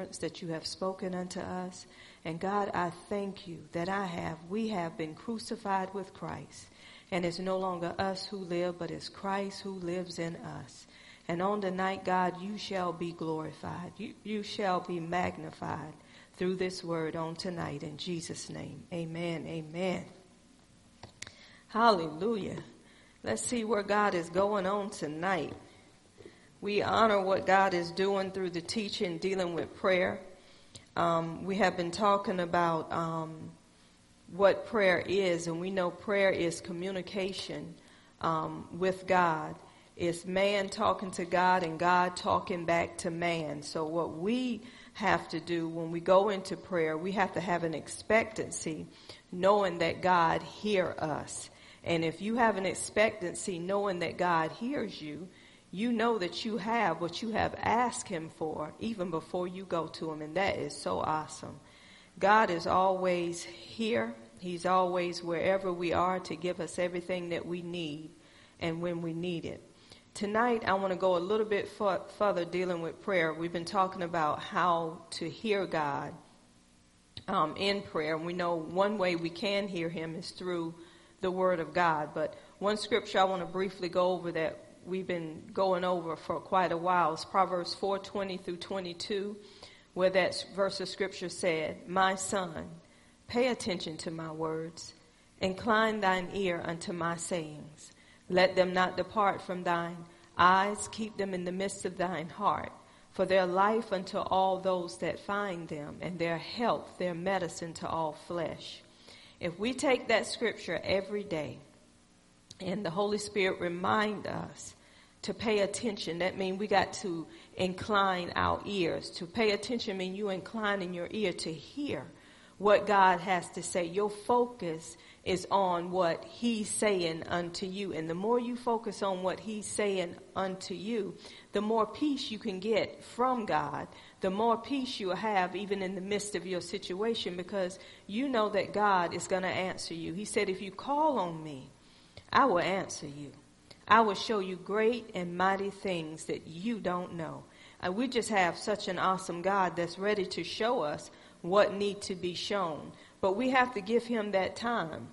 remembrance that you have spoken unto us. And God, I thank you that I have, we have been crucified with Christ. And it's no longer us who live, but it's Christ who lives in us. And on the night, God, you shall be glorified. You, you shall be magnified through this word on tonight. In Jesus' name, amen. Amen. Hallelujah. Let's see where God is going on tonight. We honor what God is doing through the teaching dealing with prayer. Um, we have been talking about um, what prayer is, and we know prayer is communication um, with God. It's man talking to God and God talking back to man. So what we have to do when we go into prayer, we have to have an expectancy knowing that God hear us. And if you have an expectancy knowing that God hears you, you know that you have what you have asked him for even before you go to him. And that is so awesome. God is always here. He's always wherever we are to give us everything that we need and when we need it. Tonight, I want to go a little bit further dealing with prayer. We've been talking about how to hear God um, in prayer. And we know one way we can hear Him is through the Word of God. But one scripture I want to briefly go over that we've been going over for quite a while is Proverbs 4:20 through 22, where that verse of scripture said, "My son, pay attention to my words, incline thine ear unto my sayings. Let them not depart from thine eyes; keep them in the midst of thine heart." For their life unto all those that find them, and their health, their medicine to all flesh. If we take that scripture every day, and the Holy Spirit remind us to pay attention. That means we got to incline our ears. To pay attention means you inclining your ear to hear what God has to say. Your focus is on what He's saying unto you. And the more you focus on what He's saying unto you, the more peace you can get from God. The more peace you'll have even in the midst of your situation because you know that God is going to answer you. He said, if you call on me, I will answer you. I will show you great and mighty things that you don't know. And we just have such an awesome God that's ready to show us what need to be shown. But we have to give him that time.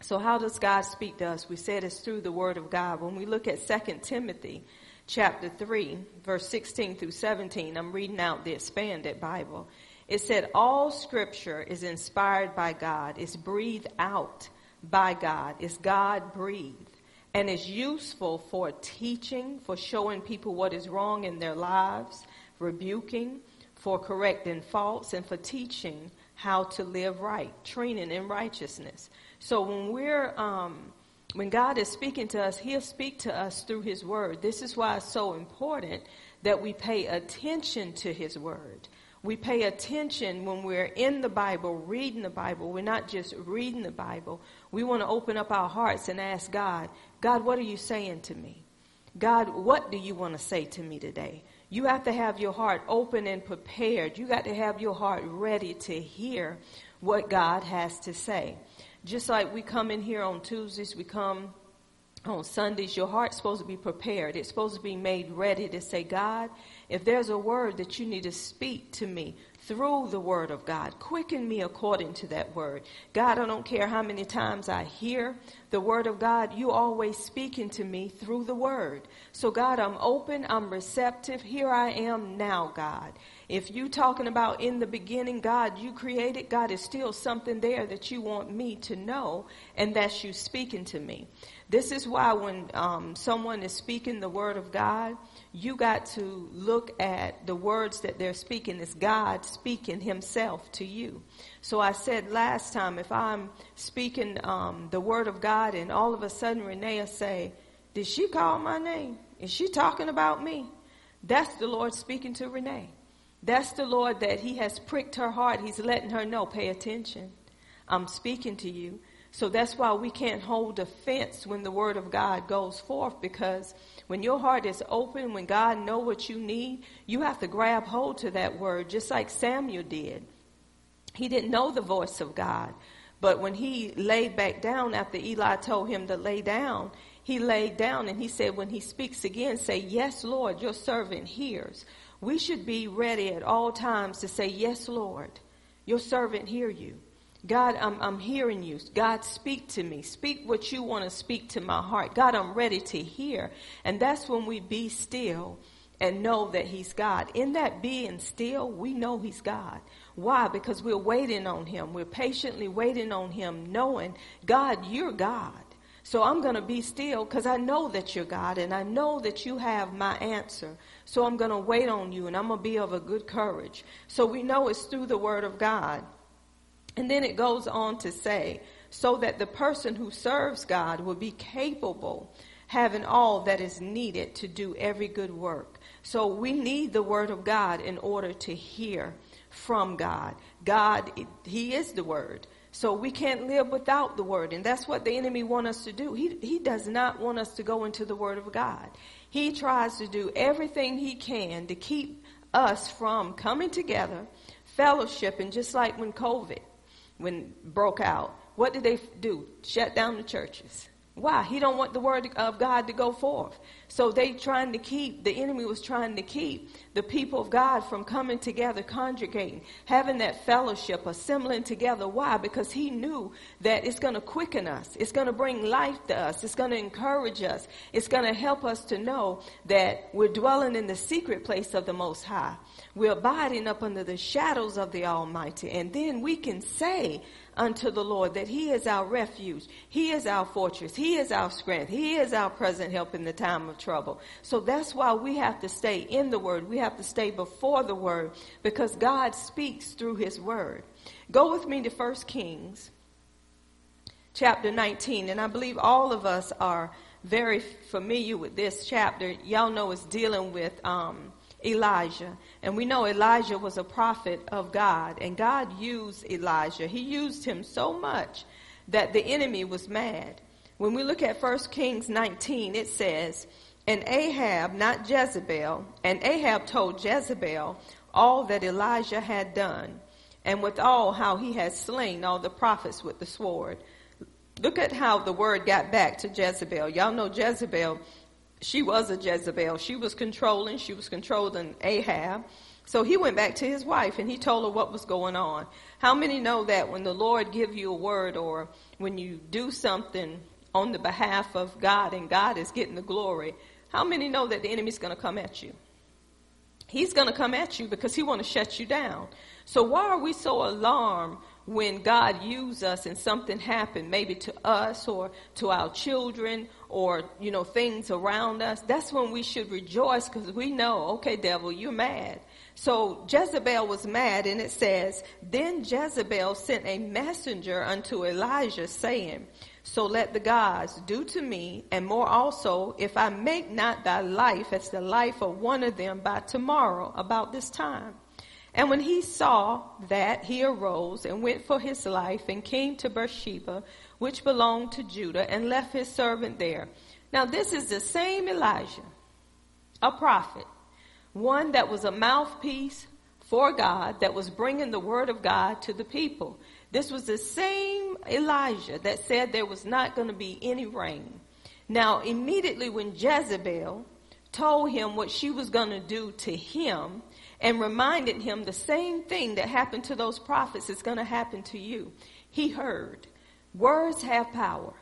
So how does God speak to us? We said it's through the word of God. When we look at 2 Timothy chapter 3, verse 16 through 17, I'm reading out the expanded Bible. It said, all scripture is inspired by God. It's breathed out by God. It's God breathed and is useful for teaching, for showing people what is wrong in their lives, rebuking, for correcting faults, and for teaching how to live right, training in righteousness. So when we're, um, when God is speaking to us, He'll speak to us through His Word. This is why it's so important that we pay attention to His Word. We pay attention when we're in the Bible, reading the Bible. We're not just reading the Bible. We want to open up our hearts and ask God, God, what are you saying to me? God, what do you want to say to me today? You have to have your heart open and prepared. You got to have your heart ready to hear what God has to say. Just like we come in here on Tuesdays, we come on Sundays, your heart's supposed to be prepared. It's supposed to be made ready to say, God, if there's a word that you need to speak to me, through the word of God. Quicken me according to that word. God, I don't care how many times I hear the word of God, you always speaking to me through the word. So God, I'm open, I'm receptive. Here I am now, God. If you talking about in the beginning, God, you created, God is still something there that you want me to know, and that's you speaking to me. This is why when um, someone is speaking the word of God, you got to look at the words that they're speaking as God speaking Himself to you. So I said last time, if I'm speaking um, the word of God, and all of a sudden Renee say, "Did she call my name? Is she talking about me?" That's the Lord speaking to Renee. That's the Lord that He has pricked her heart. He's letting her know, pay attention. I'm speaking to you. So that's why we can't hold offense when the word of God goes forth because when your heart is open, when God know what you need, you have to grab hold to that word just like Samuel did. He didn't know the voice of God, but when he laid back down after Eli told him to lay down, he laid down and he said when he speaks again, say, yes, Lord, your servant hears. we should be ready at all times to say, Yes, Lord, your servant hear you. God, I'm, I'm hearing you. God, speak to me. Speak what you want to speak to my heart. God, I'm ready to hear. And that's when we be still and know that He's God. In that being still, we know He's God. Why? Because we're waiting on Him. We're patiently waiting on Him, knowing, God, you're God. So I'm going to be still because I know that you're God and I know that you have my answer. So I'm going to wait on you and I'm going to be of a good courage. So we know it's through the Word of God. And then it goes on to say, so that the person who serves God will be capable, having all that is needed to do every good work. So we need the Word of God in order to hear from God. God, He is the Word. So we can't live without the word. And that's what the enemy wants us to do. He, he does not want us to go into the word of God. He tries to do everything he can to keep us from coming together, fellowshipping, just like when COVID when broke out. What did they do? Shut down the churches. Why? He don't want the word of God to go forth. So they trying to keep, the enemy was trying to keep the people of God from coming together, congregating, having that fellowship, assembling together. Why? Because he knew that it's going to quicken us. It's going to bring life to us. It's going to encourage us. It's going to help us to know that we're dwelling in the secret place of the Most High. We're abiding up under the shadows of the Almighty. And then we can say, unto the Lord that He is our refuge. He is our fortress. He is our strength. He is our present help in the time of trouble. So that's why we have to stay in the Word. We have to stay before the Word because God speaks through His Word. Go with me to 1 Kings chapter 19, and I believe all of us are very familiar with this chapter. Y'all know it's dealing with um, Elijah. And we know Elijah was a prophet of God, and God used Elijah. He used him so much that the enemy was mad. When we look at 1 Kings 19, it says, And Ahab, not Jezebel, and Ahab told Jezebel all that Elijah had done, and withal how he had slain all the prophets with the sword. Look at how the word got back to Jezebel. Y'all know Jezebel she was a Jezebel. She was controlling. She was controlling Ahab. So he went back to his wife and he told her what was going on. How many know that when the Lord give you a word or when you do something on the behalf of God and God is getting the glory, how many know that the enemy's going to come at you? He's going to come at you because he want to shut you down. So why are we so alarmed when God used us and something happened, maybe to us or to our children or, you know, things around us, that's when we should rejoice because we know, okay, devil, you're mad. So Jezebel was mad and it says, then Jezebel sent a messenger unto Elijah saying, so let the gods do to me and more also if I make not thy life as the life of one of them by tomorrow about this time. And when he saw that, he arose and went for his life and came to Beersheba, which belonged to Judah, and left his servant there. Now, this is the same Elijah, a prophet, one that was a mouthpiece for God, that was bringing the word of God to the people. This was the same Elijah that said there was not going to be any rain. Now, immediately when Jezebel told him what she was going to do to him, and reminded him the same thing that happened to those prophets is going to happen to you. He heard. Words have power.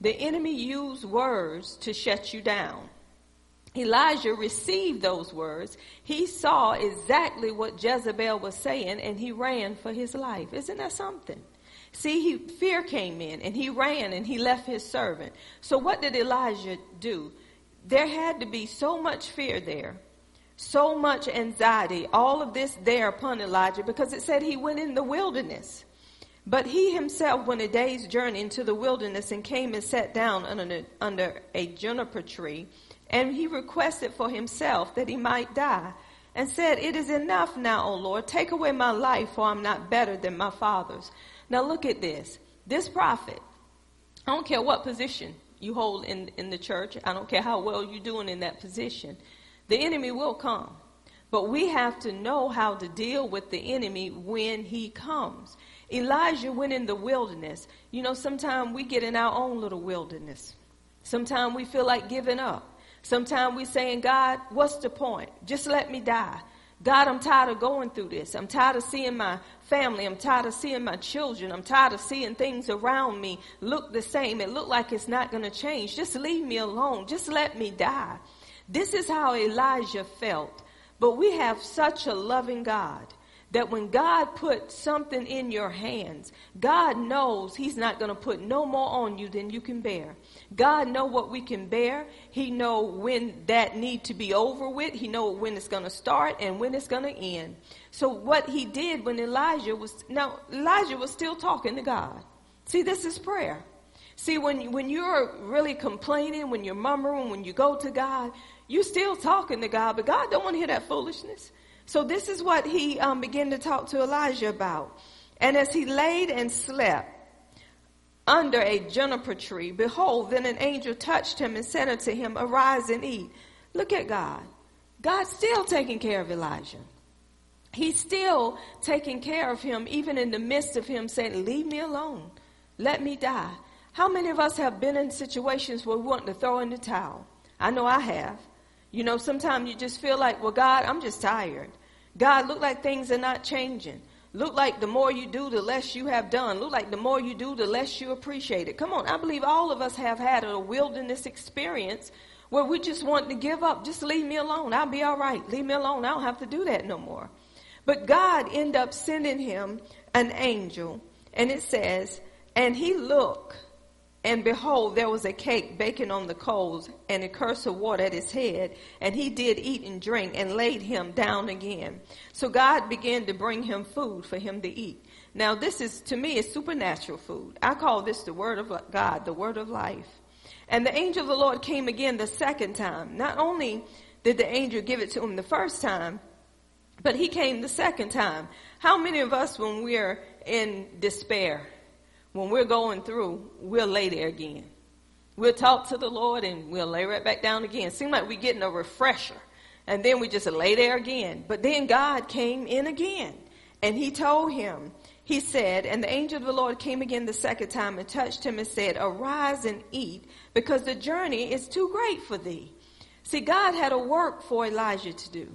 The enemy used words to shut you down. Elijah received those words. He saw exactly what Jezebel was saying and he ran for his life. Isn't that something? See, he, fear came in and he ran and he left his servant. So what did Elijah do? There had to be so much fear there so much anxiety, all of this there upon Elijah because it said he went in the wilderness. But he himself went a day's journey into the wilderness and came and sat down under, under a juniper tree. And he requested for himself that he might die and said, It is enough now, O Lord. Take away my life, for I'm not better than my fathers. Now look at this. This prophet, I don't care what position you hold in, in the church. I don't care how well you're doing in that position. The enemy will come. But we have to know how to deal with the enemy when he comes. Elijah went in the wilderness. You know, sometimes we get in our own little wilderness. Sometimes we feel like giving up. Sometimes we saying, God, what's the point? Just let me die. God, I'm tired of going through this. I'm tired of seeing my family. I'm tired of seeing my children. I'm tired of seeing things around me look the same. It look like it's not going to change. Just leave me alone. Just let me die. This is how Elijah felt. But we have such a loving God that when God put something in your hands, God knows he's not going to put no more on you than you can bear. God know what we can bear. He know when that need to be over with. He know when it's going to start and when it's going to end. So what he did when Elijah was, now Elijah was still talking to God. See, this is prayer. See, when, when you're really complaining, when you're murmuring, when you go to God, you're still talking to God, but God don't want to hear that foolishness. So this is what he um, began to talk to Elijah about. And as he laid and slept under a juniper tree, behold, then an angel touched him and said unto him, Arise and eat. Look at God. God's still taking care of Elijah. He's still taking care of him, even in the midst of him saying, Leave me alone. Let me die. How many of us have been in situations where we want to throw in the towel? I know I have. You know, sometimes you just feel like, well, God, I'm just tired. God, look like things are not changing. Look like the more you do, the less you have done. Look like the more you do, the less you appreciate it. Come on, I believe all of us have had a wilderness experience where we just want to give up. Just leave me alone. I'll be all right. Leave me alone. I don't have to do that no more. But God ended up sending him an angel, and it says, and he looked and behold, there was a cake baking on the coals and a cruse of water at his head. And he did eat and drink and laid him down again. So God began to bring him food for him to eat. Now this is, to me, is supernatural food. I call this the word of God, the word of life. And the angel of the Lord came again the second time. Not only did the angel give it to him the first time, but he came the second time. How many of us, when we're in despair, when we're going through, we'll lay there again. We'll talk to the Lord and we'll lay right back down again. Seem like we're getting a refresher. And then we just lay there again. But then God came in again. And he told him, he said, and the angel of the Lord came again the second time and touched him and said, arise and eat because the journey is too great for thee. See, God had a work for Elijah to do.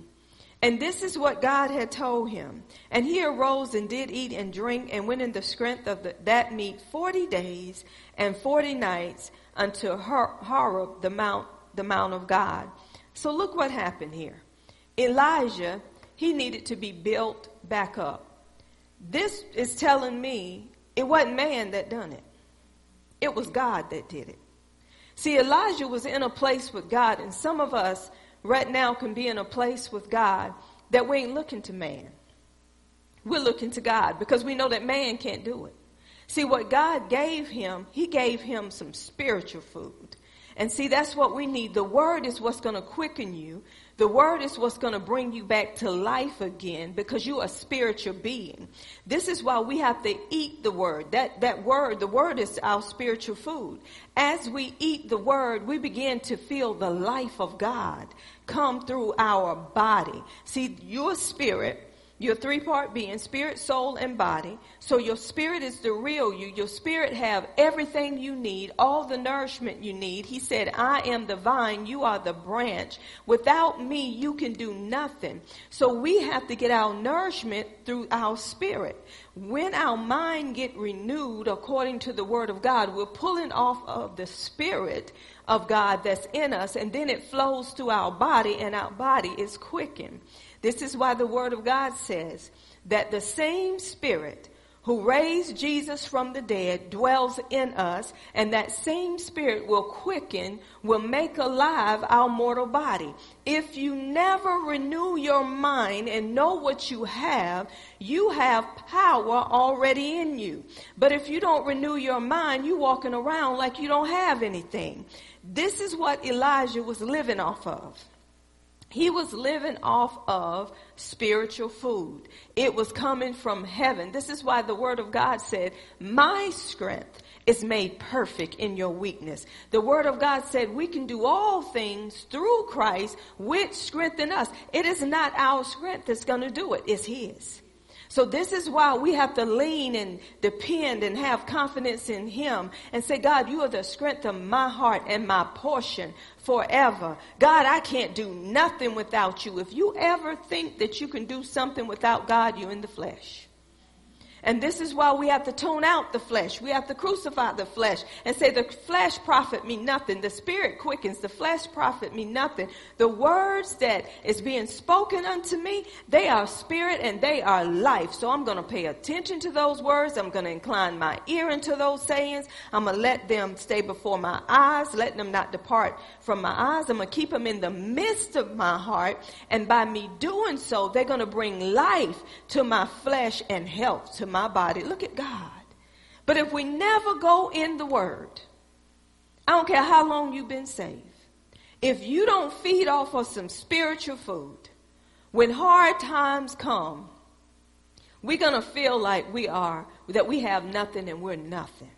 And this is what God had told him. And he arose and did eat and drink and went in the strength of the, that meat 40 days and 40 nights unto Horeb, the mount, the mount of God. So look what happened here. Elijah, he needed to be built back up. This is telling me it wasn't man that done it. It was God that did it. See, Elijah was in a place with God and some of us right now can be in a place with God that we ain't looking to man. We're looking to God because we know that man can't do it. See, what God gave him, he gave him some spiritual food. And see, that's what we need. The word is what's going to quicken you. The word is what's going to bring you back to life again because you're a spiritual being. This is why we have to eat the word. That, that word, the word is our spiritual food. As we eat the word, we begin to feel the life of God come through our body. See, your spirit your three part being, spirit, soul, and body. So your spirit is the real you. Your spirit have everything you need, all the nourishment you need. He said, I am the vine, you are the branch. Without me, you can do nothing. So we have to get our nourishment through our spirit. When our mind get renewed according to the word of God, we're pulling off of the spirit of God that's in us and then it flows to our body and our body is quickened. This is why the Word of God says that the same Spirit who raised Jesus from the dead dwells in us, and that same Spirit will quicken, will make alive our mortal body. If you never renew your mind and know what you have, you have power already in you. But if you don't renew your mind, you're walking around like you don't have anything. This is what Elijah was living off of. He was living off of spiritual food. It was coming from heaven. This is why the word of God said, my strength is made perfect in your weakness. The word of God said we can do all things through Christ which strengthen us. It is not our strength that's going to do it. It's his. So this is why we have to lean and depend and have confidence in Him and say, God, you are the strength of my heart and my portion forever. God, I can't do nothing without you. If you ever think that you can do something without God, you're in the flesh. And this is why we have to tone out the flesh. We have to crucify the flesh and say the flesh profit me nothing. The spirit quickens. The flesh profit me nothing. The words that is being spoken unto me, they are spirit and they are life. So I'm going to pay attention to those words. I'm going to incline my ear into those sayings. I'm going to let them stay before my eyes, let them not depart from my eyes. I'm going to keep them in the midst of my heart. And by me doing so, they're going to bring life to my flesh and health to my body. Look at God. But if we never go in the Word, I don't care how long you've been saved, if you don't feed off of some spiritual food, when hard times come, we're going to feel like we are, that we have nothing and we're nothing.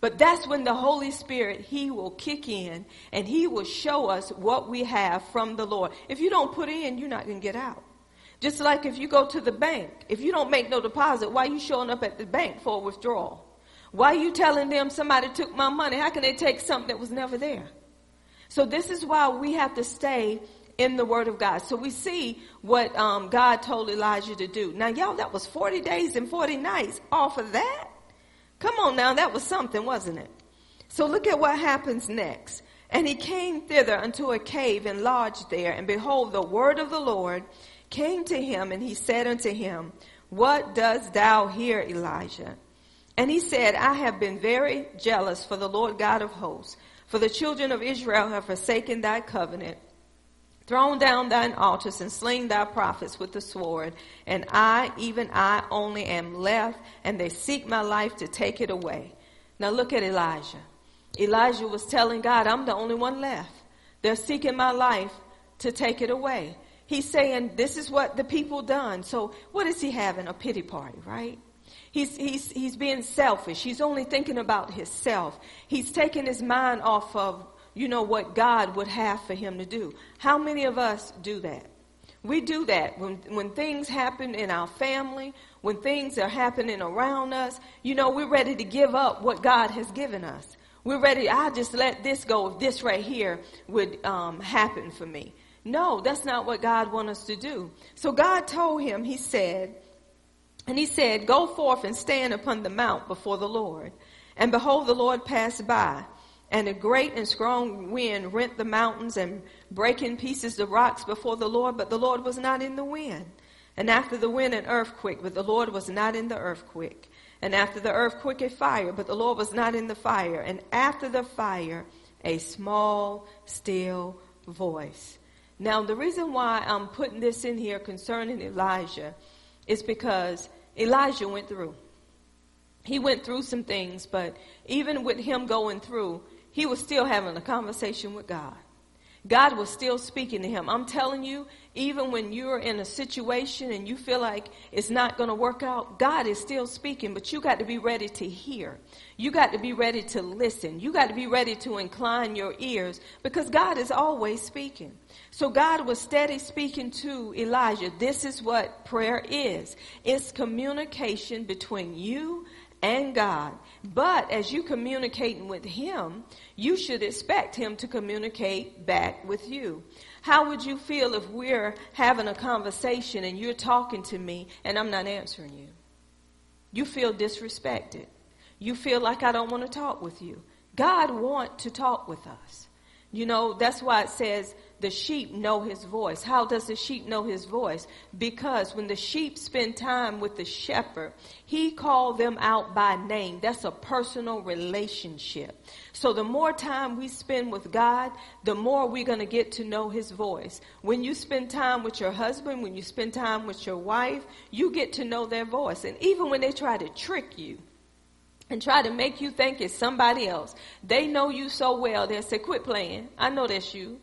But that's when the Holy Spirit, He will kick in and He will show us what we have from the Lord. If you don't put in, you're not going to get out. Just like if you go to the bank, if you don't make no deposit, why are you showing up at the bank for a withdrawal? Why are you telling them somebody took my money? How can they take something that was never there? So this is why we have to stay in the Word of God. So we see what um, God told Elijah to do. Now, y'all, that was 40 days and 40 nights off of that. Come on now, that was something, wasn't it? So look at what happens next. And he came thither unto a cave and lodged there. And behold, the word of the Lord came to him and he said unto him, What dost thou here, Elijah? And he said, I have been very jealous for the Lord God of hosts, for the children of Israel have forsaken thy covenant, thrown down thine altars, and slain thy prophets with the sword. And I, even I only am left, and they seek my life to take it away. Now look at Elijah. Elijah was telling God, I'm the only one left. They're seeking my life to take it away. He's saying this is what the people done. So what is he having? A pity party, right? He's, he's, he's being selfish. He's only thinking about himself. He's taking his mind off of, you know, what God would have for him to do. How many of us do that? We do that when, when things happen in our family, when things are happening around us, you know, we're ready to give up what God has given us. We're ready, I'll just let this go if this right here would um, happen for me. No, that's not what God wants us to do. So God told him, he said, and he said, Go forth and stand upon the mount before the Lord. And behold, the Lord passed by, and a great and strong wind rent the mountains and brake in pieces the rocks before the Lord, but the Lord was not in the wind. And after the wind, an earthquake, but the Lord was not in the earthquake. And after the earthquake, a fire, but the Lord was not in the fire. And after the fire, a small, still voice. Now, the reason why I'm putting this in here concerning Elijah is because Elijah went through. He went through some things, but even with him going through, he was still having a conversation with God. God was still speaking to him. I'm telling you, even when you're in a situation and you feel like it's not going to work out, God is still speaking, but you got to be ready to hear. You got to be ready to listen. You got to be ready to incline your ears because God is always speaking. So God was steady speaking to Elijah. This is what prayer is. It's communication between you and God. But as you communicating with him, you should expect him to communicate back with you. How would you feel if we're having a conversation and you're talking to me and I'm not answering you? You feel disrespected. You feel like I don't want to talk with you. God want to talk with us. You know, that's why it says the sheep know his voice. How does the sheep know his voice? Because when the sheep spend time with the shepherd, he called them out by name. That's a personal relationship. So the more time we spend with God, the more we're going to get to know his voice. When you spend time with your husband, when you spend time with your wife, you get to know their voice. And even when they try to trick you, and try to make you think it's somebody else. They know you so well, they'll say, quit playing. I know that's you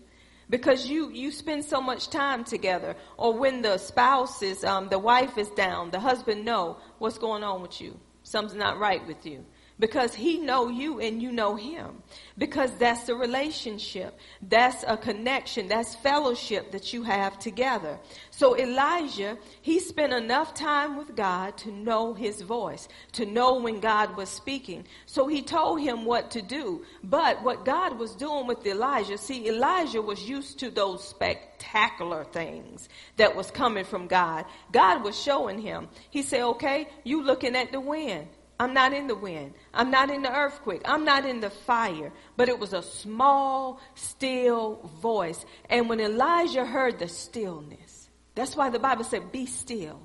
because you you spend so much time together. Or when the spouse is um, the wife is down the husband know what's going on with you. Something's not right with you because he know you and you know him. Because that's the relationship. That's a connection. That's fellowship that you have together. So elijah he spent enough time with god to know his voice to know when god was speaking. So he told him what to do. But what god was doing with elijah see elijah was used to those spectacular things that was coming from god. God was showing him. He said okay you looking at the wind I'm not in the wind. I'm not in the earthquake. I'm not in the fire. But it was a small, still voice. And when Elijah heard the stillness, that's why the Bible said, Be still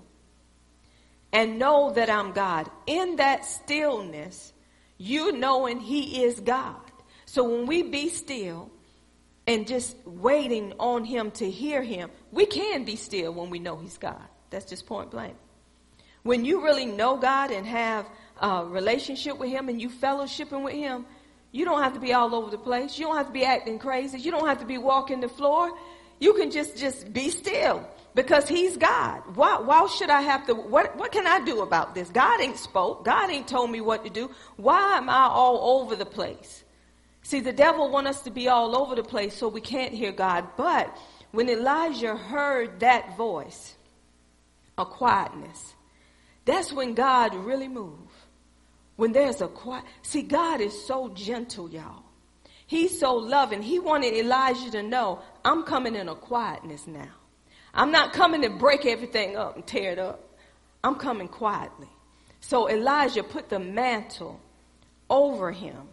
and know that I'm God. In that stillness, you knowing He is God. So when we be still and just waiting on Him to hear Him, we can be still when we know He's God. That's just point blank. When you really know God and have a relationship with Him and you fellowshipping with Him, you don't have to be all over the place. You don't have to be acting crazy. You don't have to be walking the floor. You can just, just be still because he's God. Why, why should I have to, what, what can I do about this? God ain't spoke. God ain't told me what to do. Why am I all over the place? See, the devil want us to be all over the place so we can't hear God. But when Elijah heard that voice, a quietness, that's when God really moved. When there's a quiet, see, God is so gentle, y'all. He's so loving. He wanted Elijah to know, I'm coming in a quietness now. I'm not coming to break everything up and tear it up. I'm coming quietly. So Elijah put the mantle over him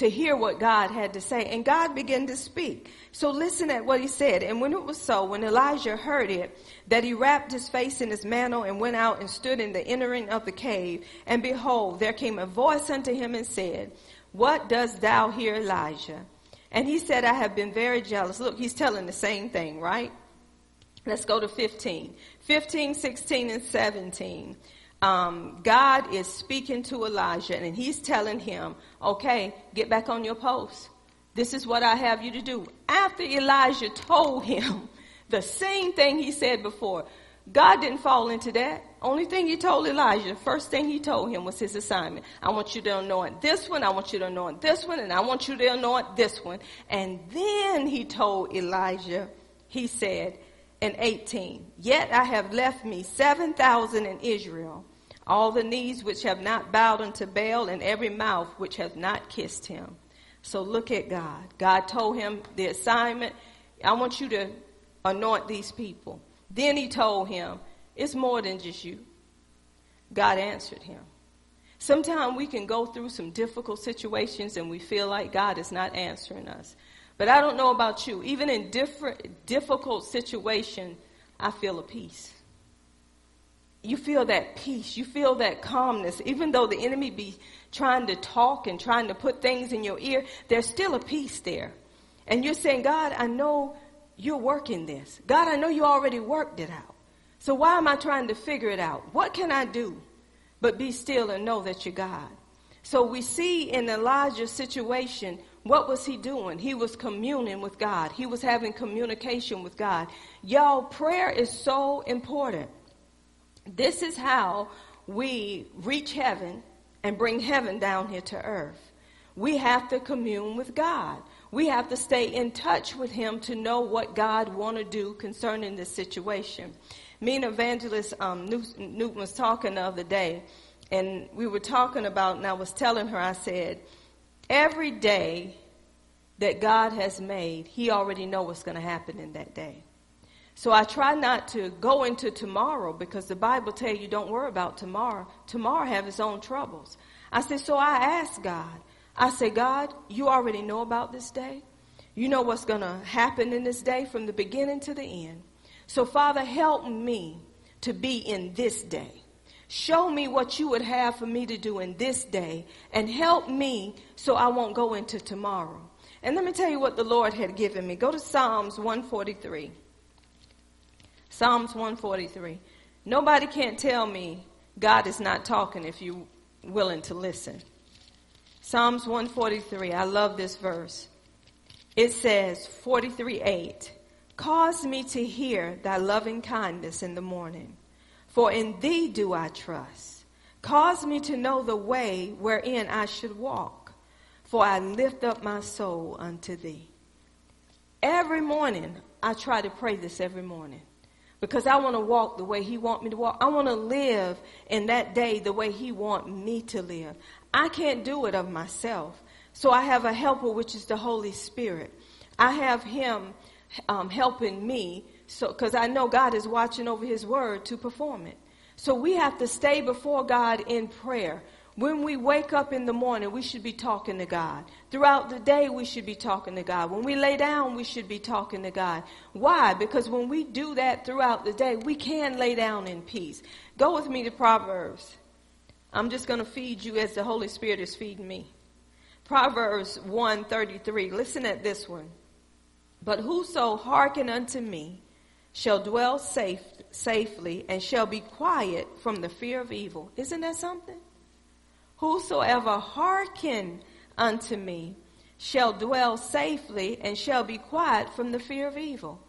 to hear what God had to say. And God began to speak. So listen at what he said. And when it was so, when Elijah heard it, that he wrapped his face in his mantle and went out and stood in the entering of the cave. And behold, there came a voice unto him and said, What dost thou here, Elijah? And he said, I have been very jealous. Look, he's telling the same thing, right? Let's go to 15. 15, 16, and 17 um, God is speaking to Elijah and he's telling him, okay, get back on your post. This is what I have you to do. After Elijah told him the same thing he said before, God didn't fall into that. Only thing he told Elijah, first thing he told him was his assignment. I want you to anoint this one, I want you to anoint this one, and I want you to anoint this one. And then he told Elijah, he said in 18, Yet I have left me 7,000 in Israel all the knees which have not bowed unto Baal, and every mouth which has not kissed him. So look at God. God told him the assignment. I want you to anoint these people. Then he told him, it's more than just you. God answered him. Sometimes we can go through some difficult situations and we feel like God is not answering us. But I don't know about you. Even in different, difficult situation, I feel a peace you feel that peace, you feel that calmness, even though the enemy be trying to talk and trying to put things in your ear, there's still a peace there. And you're saying, God, I know you're working this. God, I know you already worked it out. So why am I trying to figure it out? What can I do but be still and know that you're God? So we see in Elijah's situation, what was he doing? He was communing with God. He was having communication with God. Y'all, prayer is so important. This is how we reach heaven and bring heaven down here to earth. We have to commune with God. We have to stay in touch with Him to know what God want to do concerning this situation. Me and Evangelist um, Newton was talking the other day, and we were talking about, and I was telling her, I said, every day that God has made, He already know what's going to happen in that day. So I try not to go into tomorrow because the Bible tells you don't worry about tomorrow. Tomorrow have its own troubles. I said, so I asked God. I said, God, you already know about this day. You know what's going to happen in this day from the beginning to the end. So Father, help me to be in this day. Show me what you would have for me to do in this day and help me so I won't go into tomorrow. And let me tell you what the Lord had given me. Go to Psalms 143. Psalms 143. Nobody can't tell me God is not talking if you're willing to listen. Psalms 143. I love this verse. It says, 43 8. Cause me to hear thy loving kindness in the morning, for in thee do I trust. Cause me to know the way wherein I should walk, for I lift up my soul unto thee. Every morning, I try to pray this every morning because I want to walk the way he want me to walk. I want to live in that day the way he want me to live. I can't do it of myself. So I have a helper, which is the Holy Spirit. I have him um, helping me so because I know God is watching over his word to perform it. So we have to stay before God in prayer. When we wake up in the morning, we should be talking to God. Throughout the day, we should be talking to God. When we lay down, we should be talking to God. Why? Because when we do that throughout the day, we can lay down in peace. Go with me to Proverbs. I'm just going to feed you as the Holy Spirit is feeding me. Proverbs 133. Listen at this one. But whoso hearken unto me shall dwell safe, safely and shall be quiet from the fear of evil. Isn't that something? Whosoever hearken unto me shall dwell safely and shall be quiet from the fear of evil.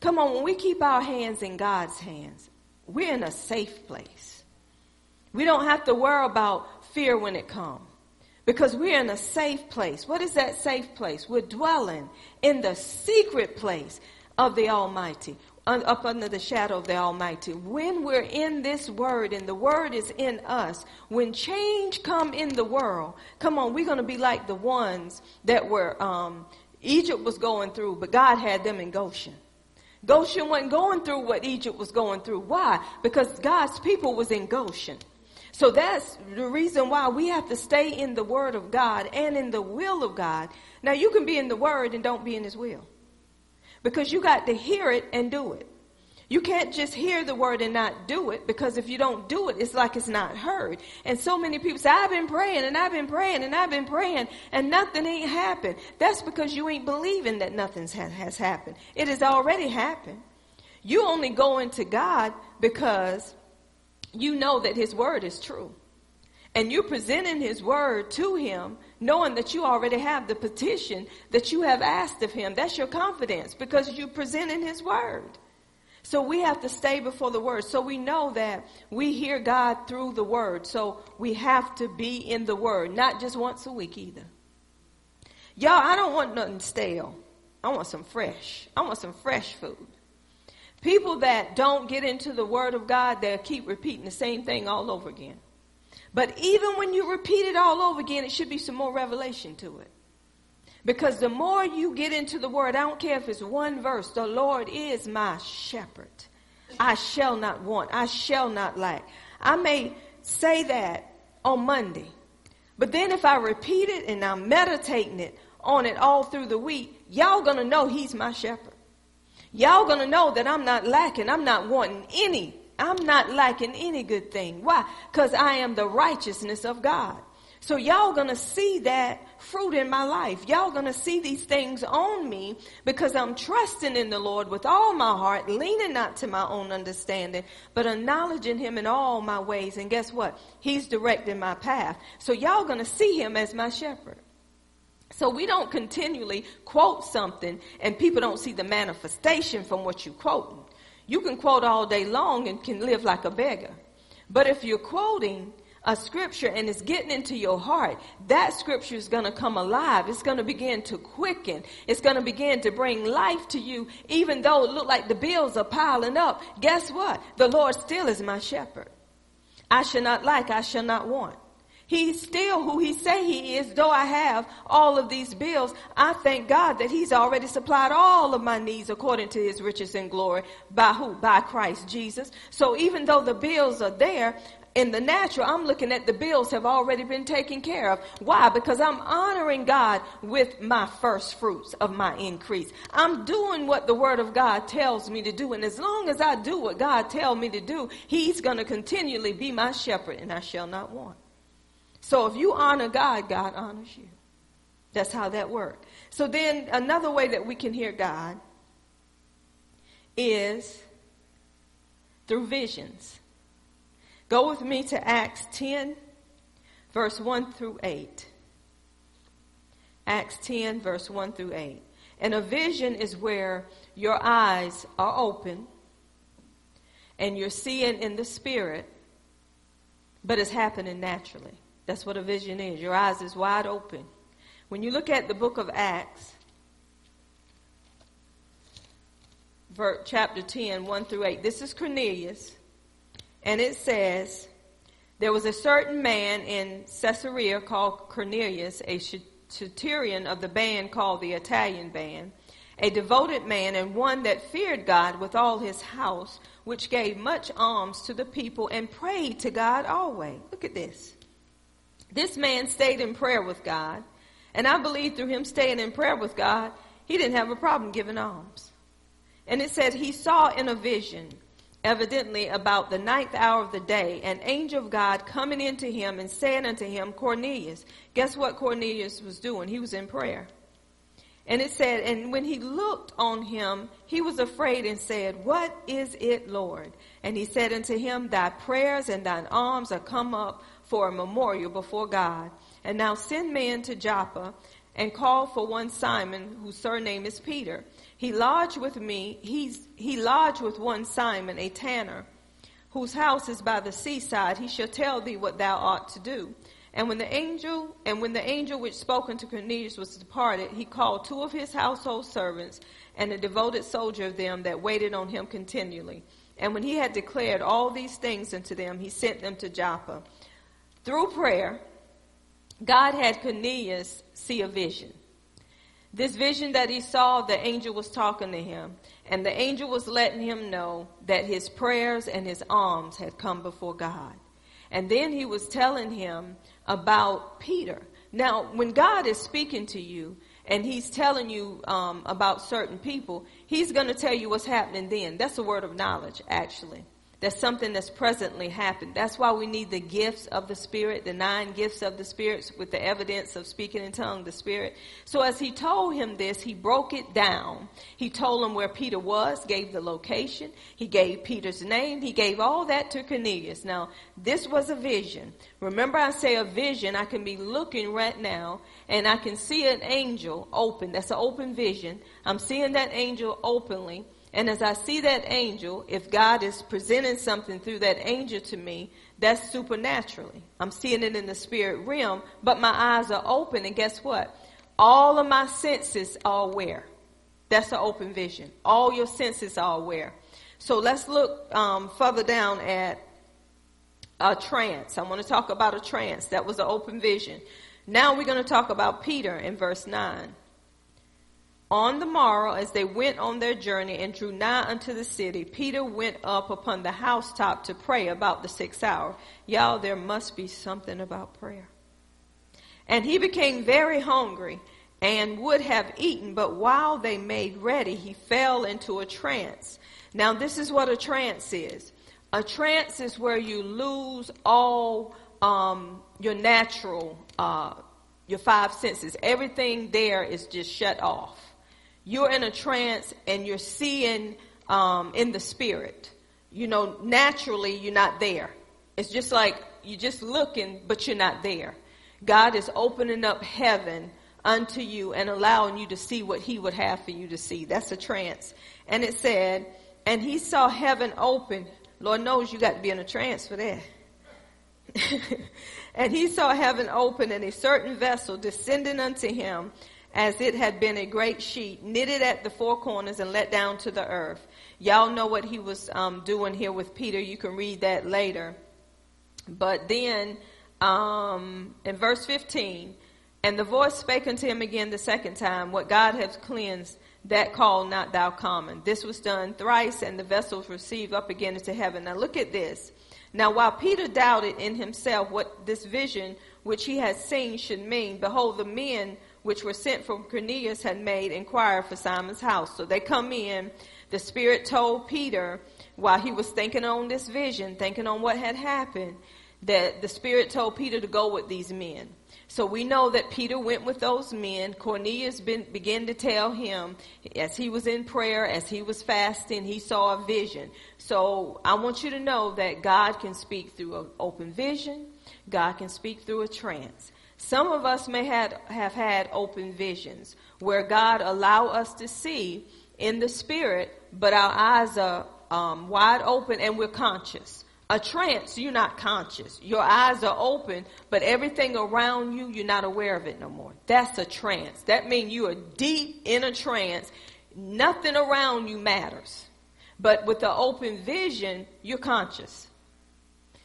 Come on, when we keep our hands in God's hands, we're in a safe place. We don't have to worry about fear when it comes because we're in a safe place. What is that safe place? We're dwelling in the secret place of the Almighty up under the shadow of the Almighty. When we're in this word and the word is in us, when change come in the world, come on, we're going to be like the ones that were, um, Egypt was going through, but God had them in Goshen. Goshen wasn't going through what Egypt was going through. Why? Because God's people was in Goshen. So that's the reason why we have to stay in the word of God and in the will of God. Now you can be in the word and don't be in his will. Because you got to hear it and do it. You can't just hear the word and not do it because if you don't do it, it's like it's not heard. And so many people say, I've been praying and I've been praying and I've been praying and nothing ain't happened. That's because you ain't believing that nothing has happened. It has already happened. You only go into God because you know that His word is true. And you're presenting His word to Him knowing that you already have the petition that you have asked of him. That's your confidence because you present in his word. So we have to stay before the word. So we know that we hear God through the word. So we have to be in the word, not just once a week either. Y'all, I don't want nothing stale. I want some fresh. I want some fresh food. People that don't get into the word of God, they'll keep repeating the same thing all over again. But even when you repeat it all over again, it should be some more revelation to it. Because the more you get into the word, I don't care if it's one verse, the Lord is my shepherd. I shall not want. I shall not lack. I may say that on Monday. But then if I repeat it and I'm meditating it on it all through the week, y'all gonna know he's my shepherd. Y'all gonna know that I'm not lacking. I'm not wanting any I'm not lacking any good thing. Why? Because I am the righteousness of God. So y'all gonna see that fruit in my life. Y'all gonna see these things on me because I'm trusting in the Lord with all my heart, leaning not to my own understanding, but acknowledging him in all my ways. And guess what? He's directing my path. So y'all gonna see him as my shepherd. So we don't continually quote something and people don't see the manifestation from what you quoting. You can quote all day long and can live like a beggar. But if you're quoting a scripture and it's getting into your heart, that scripture is going to come alive. It's going to begin to quicken. It's going to begin to bring life to you, even though it look like the bills are piling up. Guess what? The Lord still is my shepherd. I shall not lack, I shall not want. He's still who he say he is, though I have all of these bills. I thank God that he's already supplied all of my needs according to his riches and glory by who? By Christ Jesus. So even though the bills are there, in the natural, I'm looking at the bills have already been taken care of. Why? Because I'm honoring God with my first fruits of my increase. I'm doing what the word of God tells me to do. And as long as I do what God tells me to do, he's going to continually be my shepherd and I shall not want. So if you honor God, God honors you. That's how that works. So then another way that we can hear God is through visions. Go with me to Acts 10, verse 1 through 8. Acts 10, verse 1 through 8. And a vision is where your eyes are open and you're seeing in the spirit but it's happening naturally. That's what a vision is. Your eyes is wide open. When you look at the book of Acts, chapter 10, 1 through 8, this is Cornelius, and it says, There was a certain man in Caesarea called Cornelius, a centurion of the band called the Italian band, a devoted man and one that feared God with all his house, which gave much alms to the people and prayed to God always. Look at this. This man stayed in prayer with God, and I believe through him staying in prayer with God, he didn't have a problem giving alms. And it said he saw in a vision, evidently about the ninth hour of the day, an angel of God coming into him and saying unto him, Cornelius. Guess what Cornelius was doing? He was in prayer. And it said, and when he looked on him, he was afraid and said, What is it, Lord? And he said unto him, Thy prayers and thine alms are come up for a memorial before God. And now send men to Joppa and call for one Simon, whose surname is Peter. He lodged with me, he's, he lodged with one Simon, a tanner, whose house is by the seaside. He shall tell thee what thou art to do. And when the angel, and when the angel which spoke unto Cornelius was departed, he called two of his household servants and a devoted soldier of them that waited on him continually. And when he had declared all these things unto them, he sent them to Joppa. Through prayer, God had Cornelius see a vision. This vision that he saw, the angel was talking to him, and the angel was letting him know that his prayers and his alms had come before God. And then he was telling him about Peter. Now, when God is speaking to you and he's telling you um, about certain people, he's going to tell you what's happening then. That's a word of knowledge, actually. That's something that's presently happened. That's why we need the gifts of the Spirit, the nine gifts of the Spirit with the evidence of speaking in tongue, the Spirit. So as he told him this, he broke it down. He told him where Peter was, gave the location. He gave Peter's name. He gave all that to Cornelius. Now, this was a vision. Remember I say a vision, I can be looking right now and I can see an angel open. That's an open vision. I'm seeing that angel openly and as I see that angel, if God is presenting something through that angel to me, that's supernaturally. I'm seeing it in the spirit realm, but my eyes are open, and guess what? All of my senses are aware. That's an open vision. All your senses are aware. So let's look um, further down at a trance. I want to talk about a trance. That was an open vision. Now we're going to talk about Peter in verse 9. On the morrow, as they went on their journey and drew nigh unto the city, Peter went up upon the housetop to pray about the sixth hour. Y'all, there must be something about prayer. And he became very hungry and would have eaten, but while they made ready, he fell into a trance. Now, this is what a trance is. A trance is where you lose all um, your natural, uh, your five senses. Everything there is just shut off you're in a trance and you're seeing um, in the spirit. You know, naturally you're not there. It's just like you're just looking, but you're not there. God is opening up heaven unto you and allowing you to see what he would have for you to see. That's a trance. And it said, and he saw heaven open. Lord knows you got to be in a trance for that. and he saw heaven open and a certain vessel descending unto him as it had been a great sheet, knitted at the four corners and let down to the earth. Y'all know what he was um, doing here with Peter. You can read that later. But then, um, in verse 15, and the voice spake unto him again the second time, What God hath cleansed, that call not thou common. This was done thrice, and the vessels received up again into heaven. Now look at this. Now while Peter doubted in himself what this vision which he had seen should mean, behold, the men which were sent from Cornelius had made inquire for Simon's house. So they come in. The Spirit told Peter, while he was thinking on this vision, thinking on what had happened, that the Spirit told Peter to go with these men. So we know that Peter went with those men. Cornelius been, began to tell him as he was in prayer, as he was fasting, he saw a vision. So I want you to know that God can speak through an open vision. God can speak through a trance. Some of us may have, had open visions where God allow us to see in the spirit, but our eyes are um, wide open and we're conscious. A trance, you're not conscious. Your eyes are open, but everything around you, you're not aware of it no more. That's a trance. That means you are deep in a trance. Nothing around you matters. But with the open vision, you're conscious.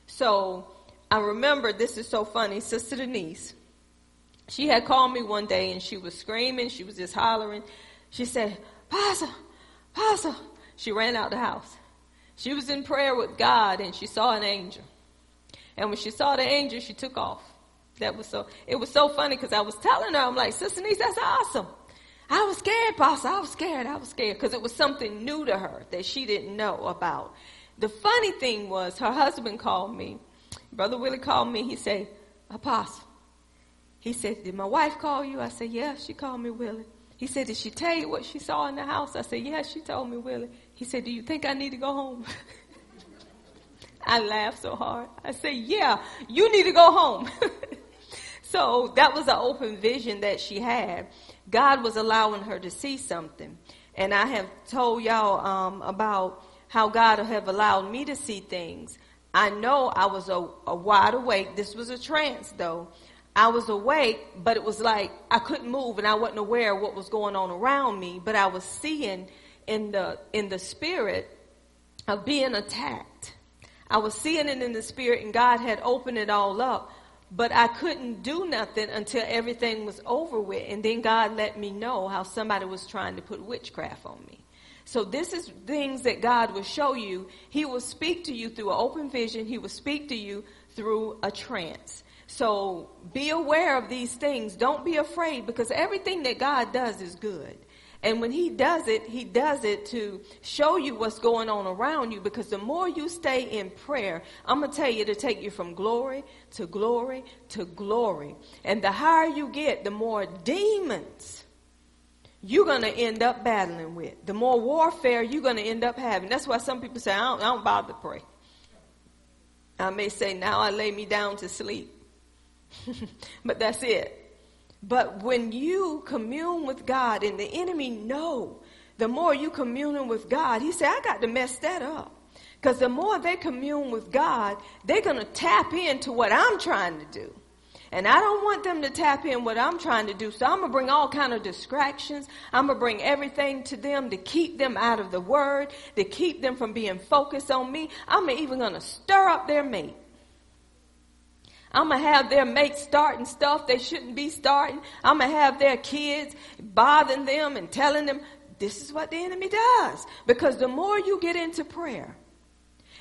So I remember this is so funny. Sister Denise, she had called me one day and she was screaming. She was just hollering. She said, Pastor, Pastor. She ran out the house. She was in prayer with God and she saw an angel. And when she saw the angel, she took off. That was so, it was so funny because I was telling her, I'm like, Sister Denise, that's awesome. I was scared, Pastor. I was scared. I was scared because it was something new to her that she didn't know about. The funny thing was her husband called me. Brother Willie called me. He said, Apostle. He said, did my wife call you? I said, yeah, she called me Willie. He said, did she tell you what she saw in the house? I said, yeah, she told me Willie. He said, do you think I need to go home? I laughed so hard. I said, yeah, you need to go home. so that was an open vision that she had. God was allowing her to see something. And I have told y'all um, about how God have allowed me to see things. I know I was a, a wide awake. This was a trance though. I was awake, but it was like I couldn't move and I wasn't aware of what was going on around me, but I was seeing in the, in the spirit of being attacked. I was seeing it in the spirit and God had opened it all up, but I couldn't do nothing until everything was over with. And then God let me know how somebody was trying to put witchcraft on me. So this is things that God will show you. He will speak to you through an open vision. He will speak to you through a trance. So be aware of these things. Don't be afraid because everything that God does is good. And when he does it, he does it to show you what's going on around you because the more you stay in prayer, I'm going to tell you to take you from glory to glory to glory. And the higher you get, the more demons you're going to end up battling with. The more warfare you're going to end up having. That's why some people say, I don't, I don't bother to pray. I may say, now I lay me down to sleep. but that's it. But when you commune with God and the enemy know, the more you communing with God, he said, I got to mess that up. Because the more they commune with God, they're going to tap into what I'm trying to do. And I don't want them to tap in what I'm trying to do. So I'm going to bring all kind of distractions. I'm going to bring everything to them to keep them out of the word, to keep them from being focused on me. I'm even going to stir up their mate. I'm going to have their mates starting stuff they shouldn't be starting. I'm going to have their kids bothering them and telling them this is what the enemy does. Because the more you get into prayer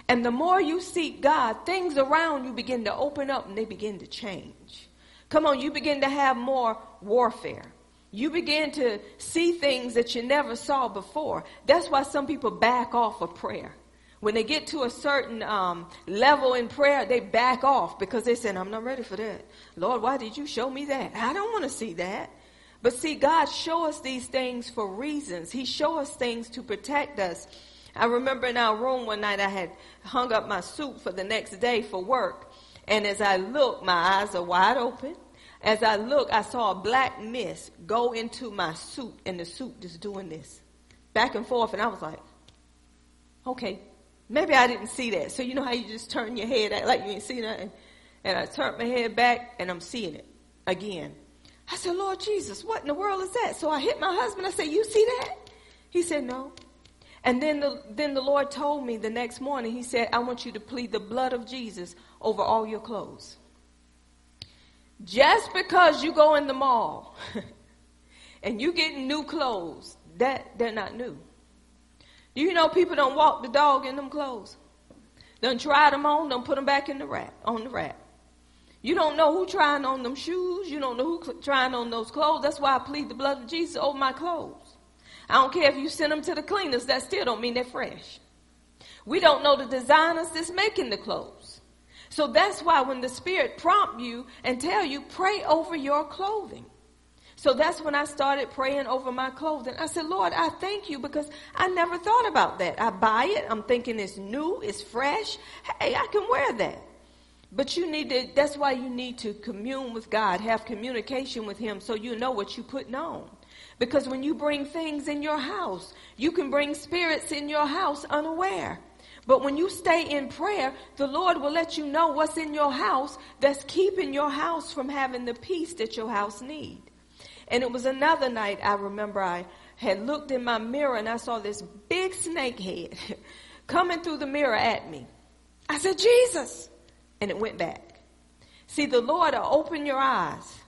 and the more you seek God, things around you begin to open up and they begin to change. Come on, you begin to have more warfare. You begin to see things that you never saw before. That's why some people back off of prayer. When they get to a certain um, level in prayer, they back off because they say, I'm not ready for that. Lord, why did you show me that? I don't want to see that. But see, God show us these things for reasons. He show us things to protect us. I remember in our room one night I had hung up my suit for the next day for work. And as I look, my eyes are wide open. As I look, I saw a black mist go into my suit, and the suit just doing this back and forth. And I was like, okay, maybe I didn't see that. So you know how you just turn your head like you didn't see that? And I turned my head back, and I'm seeing it again. I said, Lord Jesus, what in the world is that? So I hit my husband. I said, You see that? He said, No. And then the, then the Lord told me the next morning, He said, I want you to plead the blood of Jesus over all your clothes. Just because you go in the mall and you get new clothes, that they're not new. Do you know people don't walk the dog in them clothes? Don't try them on, don't put them back in the rack, on the rack. You don't know who trying on them shoes. You don't know who trying on those clothes. That's why I plead the blood of Jesus over my clothes. I don't care if you send them to the cleaners. That still don't mean they're fresh. We don't know the designers that's making the clothes. So that's why when the Spirit prompt you and tell you, pray over your clothing. So that's when I started praying over my clothing. I said, Lord, I thank you because I never thought about that. I buy it. I'm thinking it's new, it's fresh. Hey, I can wear that. But you need to, that's why you need to commune with God, have communication with Him so you know what you're putting on. Because when you bring things in your house, you can bring spirits in your house unaware. But when you stay in prayer, the Lord will let you know what's in your house that's keeping your house from having the peace that your house need. And it was another night I remember I had looked in my mirror and I saw this big snake head coming through the mirror at me. I said, Jesus. And it went back. See, the Lord will open your eyes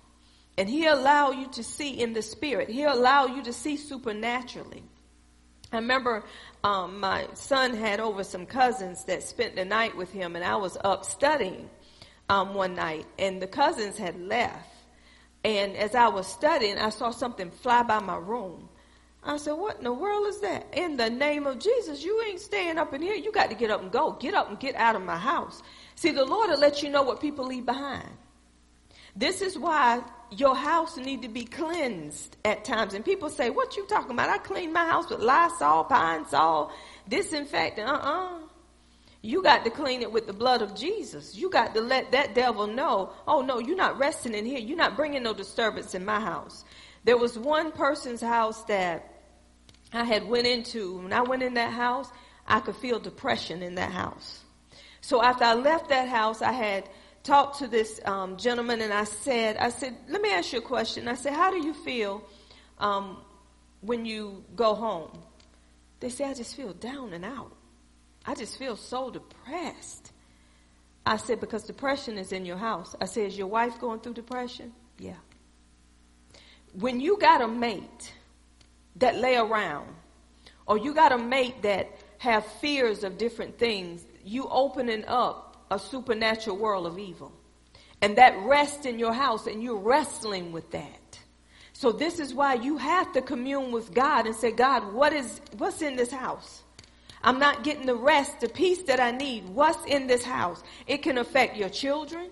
and He'll allow you to see in the spirit. He'll allow you to see supernaturally. I remember um, my son had over some cousins that spent the night with him, and I was up studying um, one night, and the cousins had left. And as I was studying, I saw something fly by my room. I said, What in the world is that? In the name of Jesus, you ain't staying up in here. You got to get up and go. Get up and get out of my house. See, the Lord will let you know what people leave behind. This is why your house need to be cleansed at times. And people say, what you talking about? I clean my house with Lysol, Pine-Sol, disinfectant. Uh-uh. You got to clean it with the blood of Jesus. You got to let that devil know, oh no, you're not resting in here. You're not bringing no disturbance in my house. There was one person's house that I had went into. When I went in that house, I could feel depression in that house. So after I left that house, I had talked to this um, gentleman and I said, I said, let me ask you a question. I said, how do you feel um, when you go home? They say, I just feel down and out. I just feel so depressed. I said, because depression is in your house. I said, is your wife going through depression? Yeah. When you got a mate that lay around, or you got a mate that have fears of different things, you opening up a supernatural world of evil. And that rests in your house and you're wrestling with that. So this is why you have to commune with God and say, God, what is, what's in this house? I'm not getting the rest, the peace that I need. What's in this house? It can affect your children.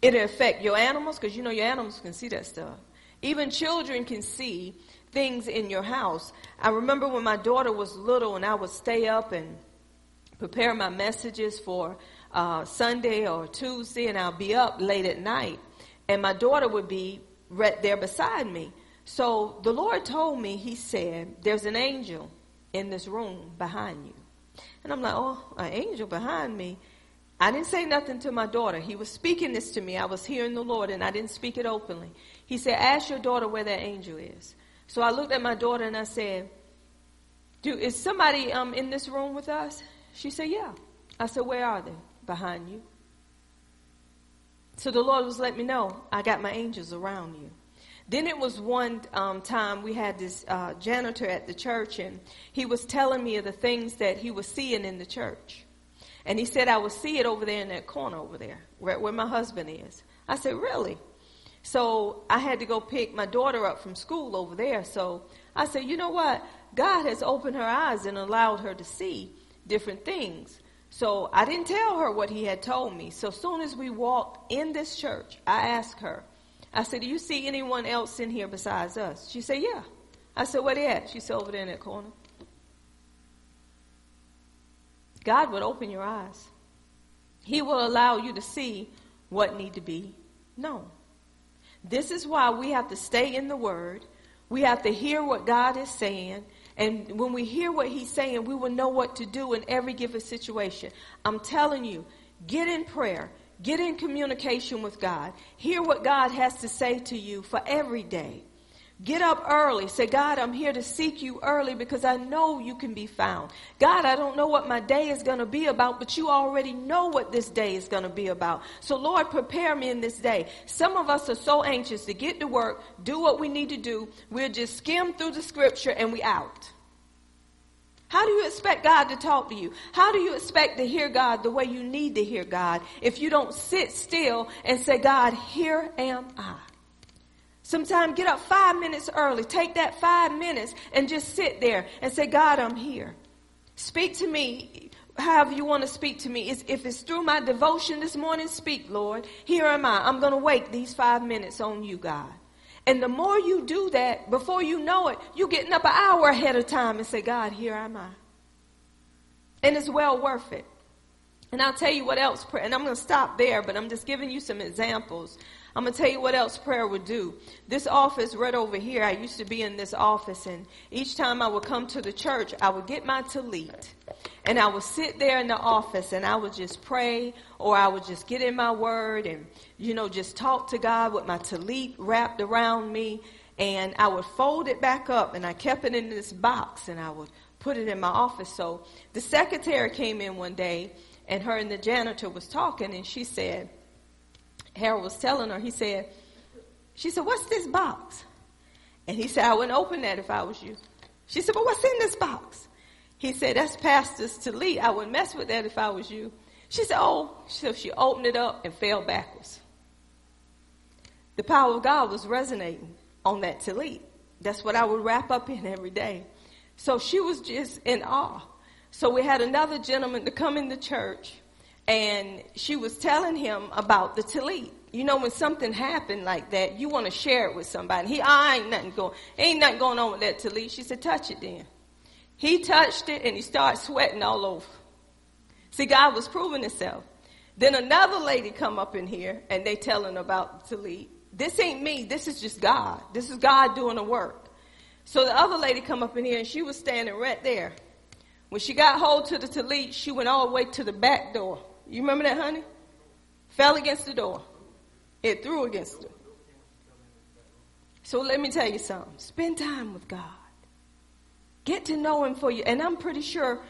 It'll affect your animals because you know your animals can see that stuff. Even children can see things in your house. I remember when my daughter was little and I would stay up and prepare my messages for uh, Sunday or Tuesday, and I'll be up late at night, and my daughter would be right there beside me. So the Lord told me, He said, There's an angel in this room behind you. And I'm like, Oh, an angel behind me. I didn't say nothing to my daughter. He was speaking this to me. I was hearing the Lord, and I didn't speak it openly. He said, Ask your daughter where that angel is. So I looked at my daughter and I said, Do, Is somebody um, in this room with us? She said, Yeah. I said, Where are they? behind you. So the Lord was letting me know, I got my angels around you. Then it was one um, time we had this uh, janitor at the church, and he was telling me of the things that he was seeing in the church. And he said, I would see it over there in that corner over there, where my husband is. I said, Really? So I had to go pick my daughter up from school over there. So I said, You know what? God has opened her eyes and allowed her to see different things. So I didn't tell her what he had told me. So soon as we walked in this church, I asked her, I said, Do you see anyone else in here besides us? She said, Yeah. I said, Where they at? She said, Over there in that corner. God would open your eyes. He will allow you to see what need to be known. This is why we have to stay in the Word. We have to hear what God is saying and when we hear what he's saying, we will know what to do in every given situation. I'm telling you, get in prayer, get in communication with God, hear what God has to say to you for every day. Get up early. Say, God, I'm here to seek you early because I know you can be found. God, I don't know what my day is going to be about, but you already know what this day is going to be about. So, Lord, prepare me in this day. Some of us are so anxious to get to work, do what we need to do. We'll just skim through the scripture and we out. How do you expect God to talk to you? How do you expect to hear God the way you need to hear God if you don't sit still and say, God, here am I? Sometimes get up five minutes early. Take that five minutes and just sit there and say, God, I'm here. Speak to me however you want to speak to me. If it's through my devotion this morning, speak, Lord. Here am I. I'm going to wait these five minutes on you, God. And the more you do that, before you know it, you're getting up an hour ahead of time and say, God, here am I. And it's well worth it. And I'll tell you what else, and I'm going to stop there, but I'm just giving you some examples. I'm going to tell you what else prayer would do. This office right over here, I used to be in this office, and each time I would come to the church, I would get my tallit, and I would sit there in the office, and I would just pray, or I would just get in my word, and, you know, just talk to God with my tallit wrapped around me, and I would fold it back up, and I kept it in this box, and I would put it in my office. So the secretary came in one day, and her and the janitor was talking, and she said, Harold was telling her, he said, she said, what's this box? And he said, I wouldn't open that if I was you. She said, but what's in this box? He said, that's pastor's tallit. I wouldn't mess with that if I was you. She said, oh. So she opened it up and fell backwards. The power of God was resonating on that tallit. That's what I would wrap up in every day. So she was just in awe. So we had another gentleman to come in the church and she was telling him about the tallit. You know, when something happened like that, you want to share it with somebody. He, I ain't nothing going, ain't nothing going on with that tallit. She said, touch it then. He touched it and he started sweating all over. See, God was proving himself. Then another lady come up in here and they telling about the tallit. This ain't me. This is just God. This is God doing the work. So the other lady come up in here and she was standing right there. When she got hold to the tallit, she went all the way to the back door. You remember that, honey? Fell against the door. It threw against her. So let me tell you something. Spend time with God. Get to know Him for you. And I'm pretty sure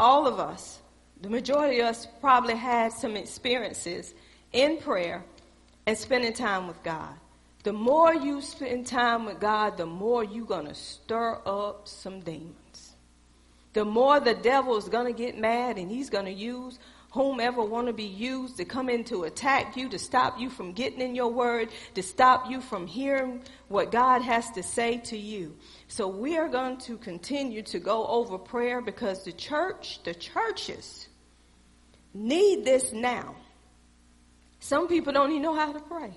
all of us, the majority of us, probably had some experiences in prayer and spending time with God. The more you spend time with God, the more you're going to stir up some demons the more the devil is going to get mad and he's going to use whomever want to be used to come in to attack you, to stop you from getting in your word, to stop you from hearing what God has to say to you. So we are going to continue to go over prayer because the church, the churches need this now. Some people don't even know how to pray.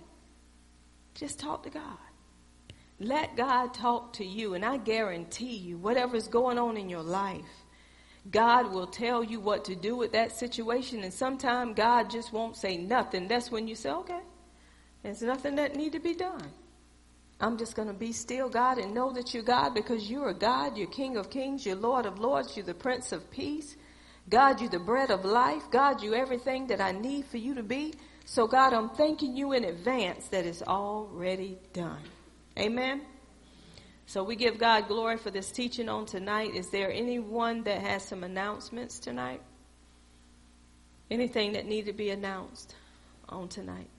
Just talk to God. Let God talk to you, and I guarantee you, whatever's going on in your life, God will tell you what to do with that situation, and sometimes God just won't say nothing. That's when you say, okay, there's nothing that need to be done. I'm just going to be still, God, and know that you're God because you're a God, you're King of kings, you're Lord of lords, you're the Prince of peace. God, you're the bread of life. God, you're everything that I need for you to be. So, God, I'm thanking you in advance that it's already done. Amen. So we give God glory for this teaching on tonight. Is there anyone that has some announcements tonight? Anything that need to be announced on tonight?